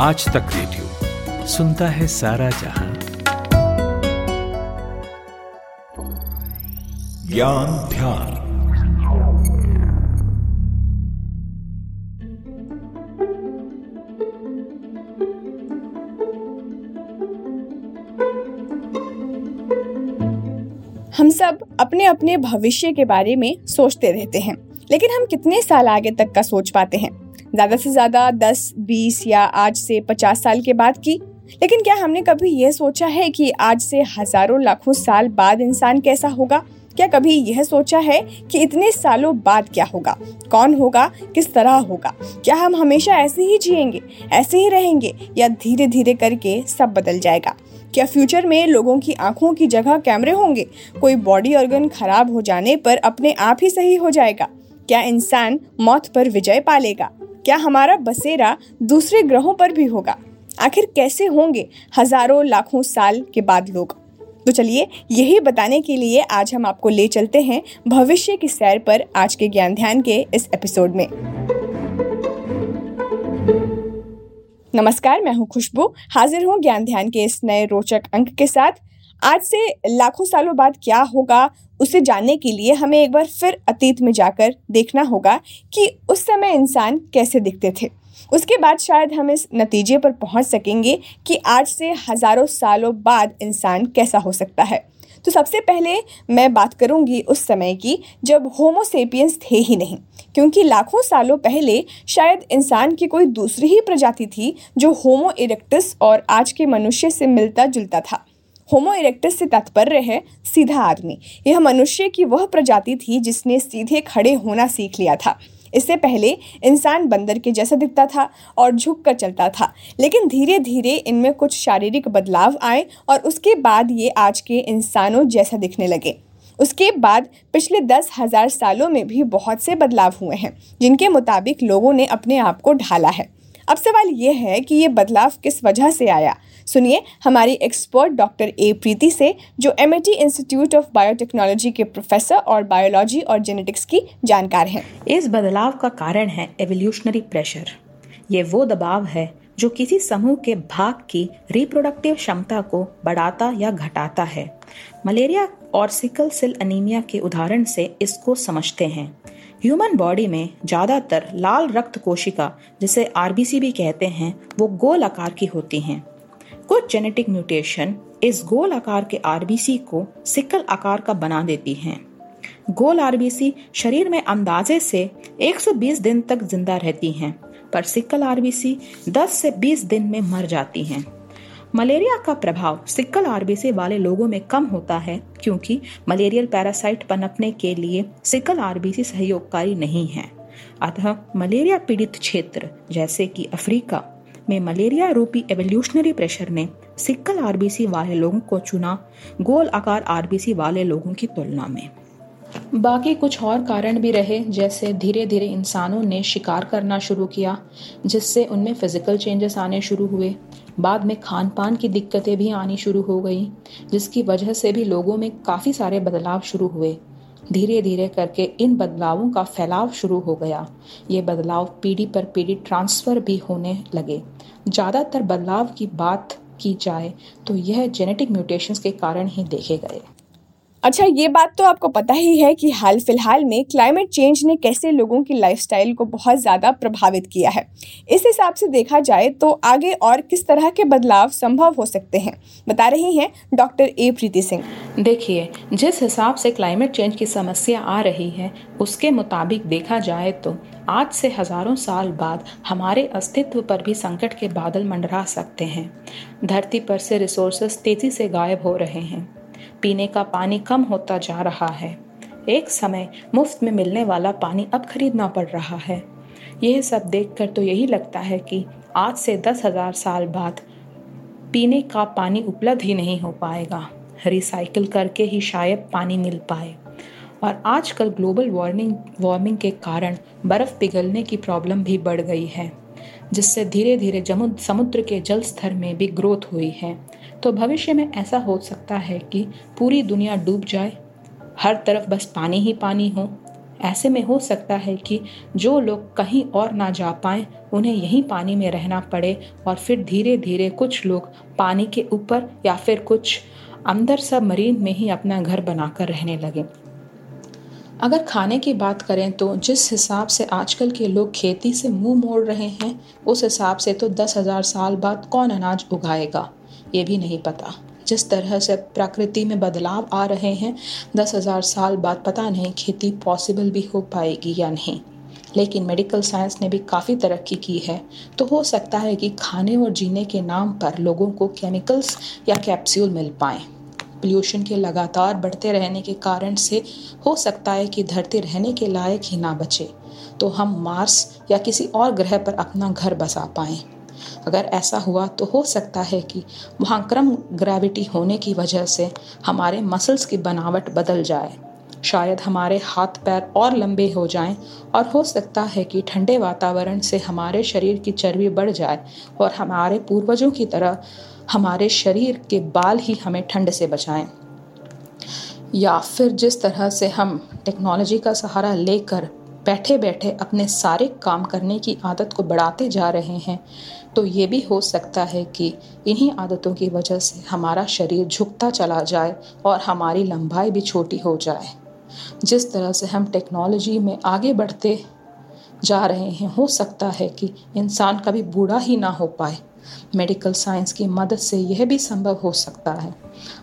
आज तक रेडियो सुनता है सारा जहाँ। ज्ञान ध्यान। हम सब अपने अपने भविष्य के बारे में सोचते रहते हैं, लेकिन हम कितने साल आगे तक का सोच पाते हैं? ज़्यादा से ज़्यादा दस, बीस या आज से पचास साल के बाद की। लेकिन क्या हमने कभी यह सोचा है कि आज से हज़ारों लाखों साल बाद इंसान कैसा होगा? क्या कभी यह सोचा है कि इतने सालों बाद क्या होगा? कौन होगा? किस तरह होगा? क्या हम हमेशा ऐसे ही जिएँगे? ऐसे ही रहेंगे? या धीरे धीरे करके सब बदल जाएगा? क्या फ्यूचर में लोगों की आँखों की जगह कैमरे होंगे? कोई बॉडी ऑर्गन खराब हो जाने पर अपने आप ही सही हो जाएगा? क्या इंसान मौत पर विजय पालेगा? क्या हमारा बसेरा दूसरे ग्रहों पर भी होगा? आखिर कैसे होंगे हज़ारों लाखों साल के बाद लोग? तो चलिए यही बताने के लिए आज हम आपको ले चलते हैं भविष्य की सैर पर आज के ज्ञान ध्यान के इस एपिसोड में। नमस्कार, मैं हूँ खुशबू। हाजिर हूँ ज्ञान ध्यान के इस नए रोचक अंक के साथ। आज से लाखों सालों बाद क्या होगा? उसे जानने के लिए हमें एक बार फिर अतीत में जाकर देखना होगा कि उस समय इंसान कैसे दिखते थे। उसके बाद शायद हम इस नतीजे पर पहुँच सकेंगे कि आज से हज़ारों सालों बाद इंसान कैसा हो सकता है। तो सबसे पहले मैं बात करूँगी उस समय की, जब होमोसेपियंस थे ही नहीं, क्योंकि लाखों सालों पहले शायद इंसान की कोई दूसरी ही प्रजाति थी जो होमो इरेक्टस और आज के मनुष्य से मिलता जुलता था। होमो इरेक्टस से तात्पर्य है सीधा आदमी। यह मनुष्य की वह प्रजाति थी जिसने सीधे खड़े होना सीख लिया था। इससे पहले इंसान बंदर के जैसा दिखता था और झुक कर चलता था। लेकिन धीरे धीरे इनमें कुछ शारीरिक बदलाव आए और उसके बाद ये आज के इंसानों जैसा दिखने लगे। उसके बाद पिछले दस हज़ार सालों में भी बहुत से बदलाव हुए हैं, जिनके मुताबिक लोगों ने अपने आप को ढाला है। अब सवाल ये है कि ये बदलाव किस वजह से आया? सुनिए हमारी एक्सपर्ट डॉक्टर ए प्रीति से, जो एम इंस्टीट्यूट ऑफ़ बायोटेक्नोलॉजी के प्रोफेसर और बायोलॉजी और जेनेटिक्स की जानकार हैं। इस बदलाव का कारण है एवोल्यूशनरी प्रेशर ये वो दबाव है जो किसी समूह के भाग की रिप्रोडक्टिव क्षमता को बढ़ाता या घटाता है। मलेरिया और सिकल सेल अनीमिया के उदाहरण से इसको समझते हैं। ह्यूमन बॉडी में ज़्यादातर लाल रक्त कोशिका, जिसे आरबीसी भी कहते हैं, वो गोल आकार की होती हैं। कुछ जेनेटिक म्यूटेशन इस गोल आकार के आरबीसी को सिकल आकार का बना देती हैं। गोल आरबीसी शरीर में अंदाजे से 120 दिन तक ज़िंदा रहती हैं, पर सिकल आरबीसी 10 से 20 दिन में मर जाती हैं। मलेरिया का प्रभाव सिक्कल आरबीसी वाले लोगों में कम होता है, क्योंकि मलेरियल पैरासाइट पनपने के लिए सिक्कल आरबीसी सहयोगकारी नहीं है। अतः मलेरिया पीड़ित क्षेत्र, जैसे कि अफ्रीका, में मलेरिया रूपी एवोल्यूशनरी प्रेशर ने सिक्कल आरबीसी वाले लोगों को चुना गोल आकार आरबीसी वाले लोगों की तुलना में। बाकी कुछ और कारण भी रहे, जैसे धीरे धीरे इंसानों ने शिकार करना शुरू किया, जिससे उनमें फ़िज़िकल चेंजेस आने शुरू हुए। बाद में खान पान की दिक्कतें भी आनी शुरू हो गई, जिसकी वजह से भी लोगों में काफ़ी सारे बदलाव शुरू हुए। धीरे धीरे करके इन बदलावों का फैलाव शुरू हो गया। ये बदलाव पीढ़ी पर पीढ़ी ट्रांसफ़र भी होने लगे। ज़्यादातर बदलाव की बात की जाए तो यह जेनेटिक म्यूटेशंस के कारण ही देखे गए। अच्छा ये बात तो आपको पता ही है कि हाल फ़िलहाल में क्लाइमेट चेंज ने कैसे लोगों की लाइफस्टाइल को बहुत ज़्यादा प्रभावित किया है। इस हिसाब से देखा जाए तो आगे और किस तरह के बदलाव संभव हो सकते हैं? बता रही हैं डॉक्टर ए प्रीति सिंह। देखिए, जिस हिसाब से क्लाइमेट चेंज की समस्या आ रही है, उसके मुताबिक देखा जाए तो आज से हज़ारों साल बाद हमारे अस्तित्व पर भी संकट के बादल मंडरा सकते हैं। धरती पर से रिसोर्सेस तेज़ी से गायब हो रहे हैं। पीने का पानी कम होता जा रहा है। एक समय मुफ़्त में मिलने वाला पानी अब खरीदना पड़ रहा है। यह सब देखकर तो यही लगता है कि आज से दस हज़ार साल बाद पीने का पानी उपलब्ध ही नहीं हो पाएगा। रिसाइकिल करके ही शायद पानी मिल पाए। और आजकल ग्लोबल वार्मिंग वार्मिंग के कारण बर्फ़ पिघलने की प्रॉब्लम भी बढ़ गई है, जिससे धीरे धीरे समुद्र के जल स्तर में भी ग्रोथ हुई है। तो भविष्य में ऐसा हो सकता है कि पूरी दुनिया डूब जाए। हर तरफ़ बस पानी ही पानी हो। ऐसे में हो सकता है कि जो लोग कहीं और ना जा पाएँ, उन्हें यहीं पानी में रहना पड़े और फिर धीरे धीरे कुछ लोग पानी के ऊपर या फिर कुछ अंदर सब मरीन में ही अपना घर बनाकर रहने लगे। अगर खाने की बात करें तो जिस हिसाब से आजकल के लोग खेती से मुँह मोड़ रहे हैं, उस हिसाब से तो दस हज़ार साल बाद कौन अनाज उगाएगा? ये भी नहीं पता। जिस तरह से प्रकृति में बदलाव आ रहे हैं, दस हज़ार साल बाद पता नहीं खेती पॉसिबल भी हो पाएगी या नहीं। लेकिन मेडिकल साइंस ने भी काफ़ी तरक्की की है। तो हो सकता है कि खाने और जीने के नाम पर लोगों को केमिकल्स या कैप्सूल मिल पाएँ। पोल्यूशन के लगातार बढ़ते रहने के कारण से हो सकता है कि धरती रहने के लायक ही ना बचे। तो हम मार्स या किसी और ग्रह पर अपना घर बसा पाएँ। अगर ऐसा हुआ तो हो सकता है कि वहाँ क्रम ग्रेविटी होने की वजह से हमारे मसल्स की बनावट बदल जाए। शायद हमारे हाथ पैर और लंबे हो जाएँ और हो सकता है कि ठंडे वातावरण से हमारे शरीर की चर्बी बढ़ जाए और हमारे पूर्वजों की तरह हमारे शरीर के बाल ही हमें ठंड से बचाएँ। या फिर जिस तरह से हम टेक्नोलॉजी का सहारा लेकर बैठे बैठे अपने सारे काम करने की आदत को बढ़ाते जा रहे हैं तो ये भी हो सकता है कि इन्हीं आदतों की वजह से हमारा शरीर झुकता चला जाए और हमारी लंबाई भी छोटी हो जाए। जिस तरह से हम टेक्नोलॉजी में आगे बढ़ते जा रहे हैं, हो सकता है कि इंसान कभी बूढ़ा ही ना हो पाए। मेडिकल साइंस की मदद से यह भी संभव हो सकता है।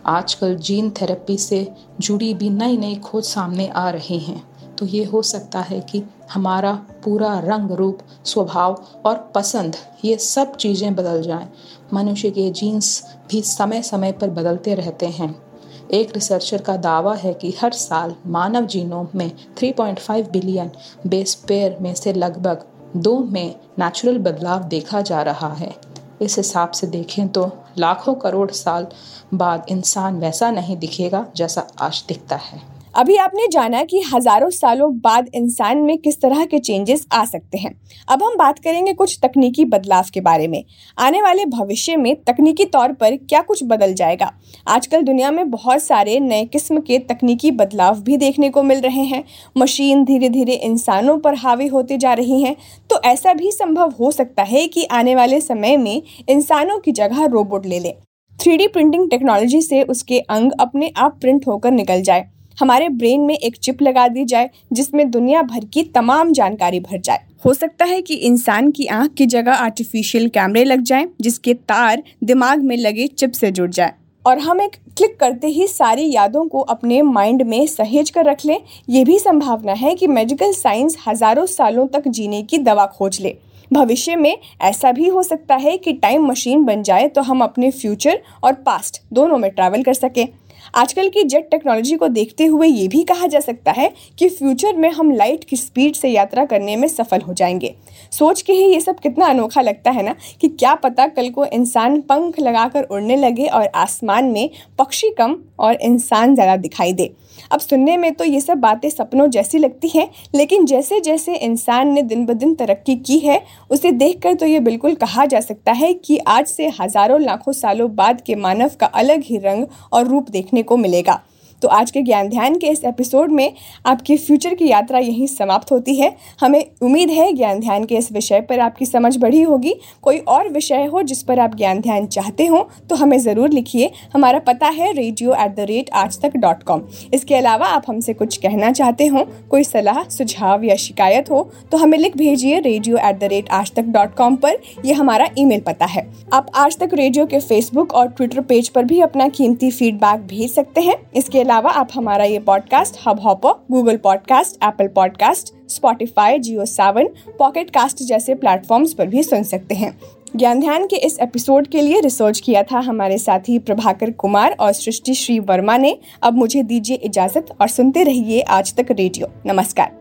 आजकल जीन थेरेपी से जुड़ी भी नई नई खोज सामने आ रही हैं। तो ये हो सकता है कि हमारा पूरा रंग, रूप, स्वभाव और पसंद, ये सब चीज़ें बदल जाएँ। मनुष्य के जीन्स भी समय समय पर बदलते रहते हैं। एक रिसर्चर का दावा है कि हर साल मानव जीनोम में 3.5 बिलियन बेस पेयर में से लगभग दो में नेचुरल बदलाव देखा जा रहा है। इस हिसाब से देखें तो लाखों करोड़ साल बाद इंसान वैसा नहीं दिखेगा जैसा आज दिखता है। अभी आपने जाना कि हज़ारों सालों बाद इंसान में किस तरह के चेंजेस आ सकते हैं। अब हम बात करेंगे कुछ तकनीकी बदलाव के बारे में। आने वाले भविष्य में तकनीकी तौर पर क्या कुछ बदल जाएगा? आजकल दुनिया में बहुत सारे नए किस्म के तकनीकी बदलाव भी देखने को मिल रहे हैं। मशीन धीरे धीरे इंसानों पर हावी होते जा रही हैं। तो ऐसा भी संभव हो सकता है कि आने वाले समय में इंसानों की जगह रोबोट ले लें। थ्री प्रिंटिंग टेक्नोलॉजी से उसके अंग अपने आप प्रिंट होकर निकल जाए। हमारे ब्रेन में एक चिप लगा दी जाए, जिसमें दुनिया भर की तमाम जानकारी भर जाए। हो सकता है कि इंसान की आँख की जगह आर्टिफिशियल कैमरे लग जाएँ, जिसके तार दिमाग में लगे चिप से जुड़ जाए। और हम एक क्लिक करते ही सारी यादों को अपने माइंड में सहेज कर रख लें। ये भी संभावना है कि मेडिकल साइंस हज़ारों सालों तक जीने की दवा खोज ले। भविष्य में ऐसा भी हो सकता है कि टाइम मशीन बन जाए तो हम अपने फ्यूचर और पास्ट दोनों में ट्रैवल कर सकें। आजकल की जेट टेक्नोलॉजी को देखते हुए ये भी कहा जा सकता है कि फ्यूचर में हम लाइट की स्पीड से यात्रा करने में सफल हो जाएँगे। सोच के ही ये सब कितना अनोखा लगता है ना कि क्या पता कल को इंसान पंख लगाकर उड़ने लगे और आसमान में पक्षी कम और इंसान ज़्यादा दिखाई दे। अब सुनने में तो ये सब बातें सपनों जैसी लगती हैं, लेकिन जैसे जैसे इंसान ने दिन ब दिन तरक्की की है, उसे देखकर तो ये बिल्कुल कहा जा सकता है कि आज से हज़ारों लाखों सालों बाद के मानव का अलग ही रंग और रूप देखने को मिलेगा। तो आज के ज्ञान ध्यान के इस एपिसोड में आपकी फ्यूचर की यात्रा यहीं समाप्त होती है। हमें उम्मीद है ज्ञान ध्यान के इस विषय पर आपकी समझ बढ़ी होगी। कोई और विषय हो जिस पर आप ज्ञान ध्यान चाहते हो तो हमें ज़रूर लिखिए। हमारा पता है रेडियो एट द रेट आज तक डॉट कॉम इसके अलावा आप हमसे कुछ कहना चाहते हो, कोई सलाह, सुझाव या शिकायत हो तो हमें लिख भेजिए रेडियो एट द रेट आज तक डॉट कॉम पर। यह हमारा ईमेल पता है। आप आज तक रेडियो के फेसबुक और ट्विटर पेज पर भी अपना कीमती फीडबैक भेज सकते हैं। इसके अलावा आप हमारा ये podcast hub hopper Google podcast Apple podcast Spotify Jio Saavn pocket cast जैसे प्लेटफॉर्म्स पर भी सुन सकते हैं। ज्ञान ध्यान के इस एपिसोड के लिए रिसर्च किया था हमारे साथी प्रभाकर कुमार और सृष्टि श्री वर्मा ने। अब मुझे दीजिए इजाज़त और सुनते रहिए आज तक रेडियो। नमस्कार।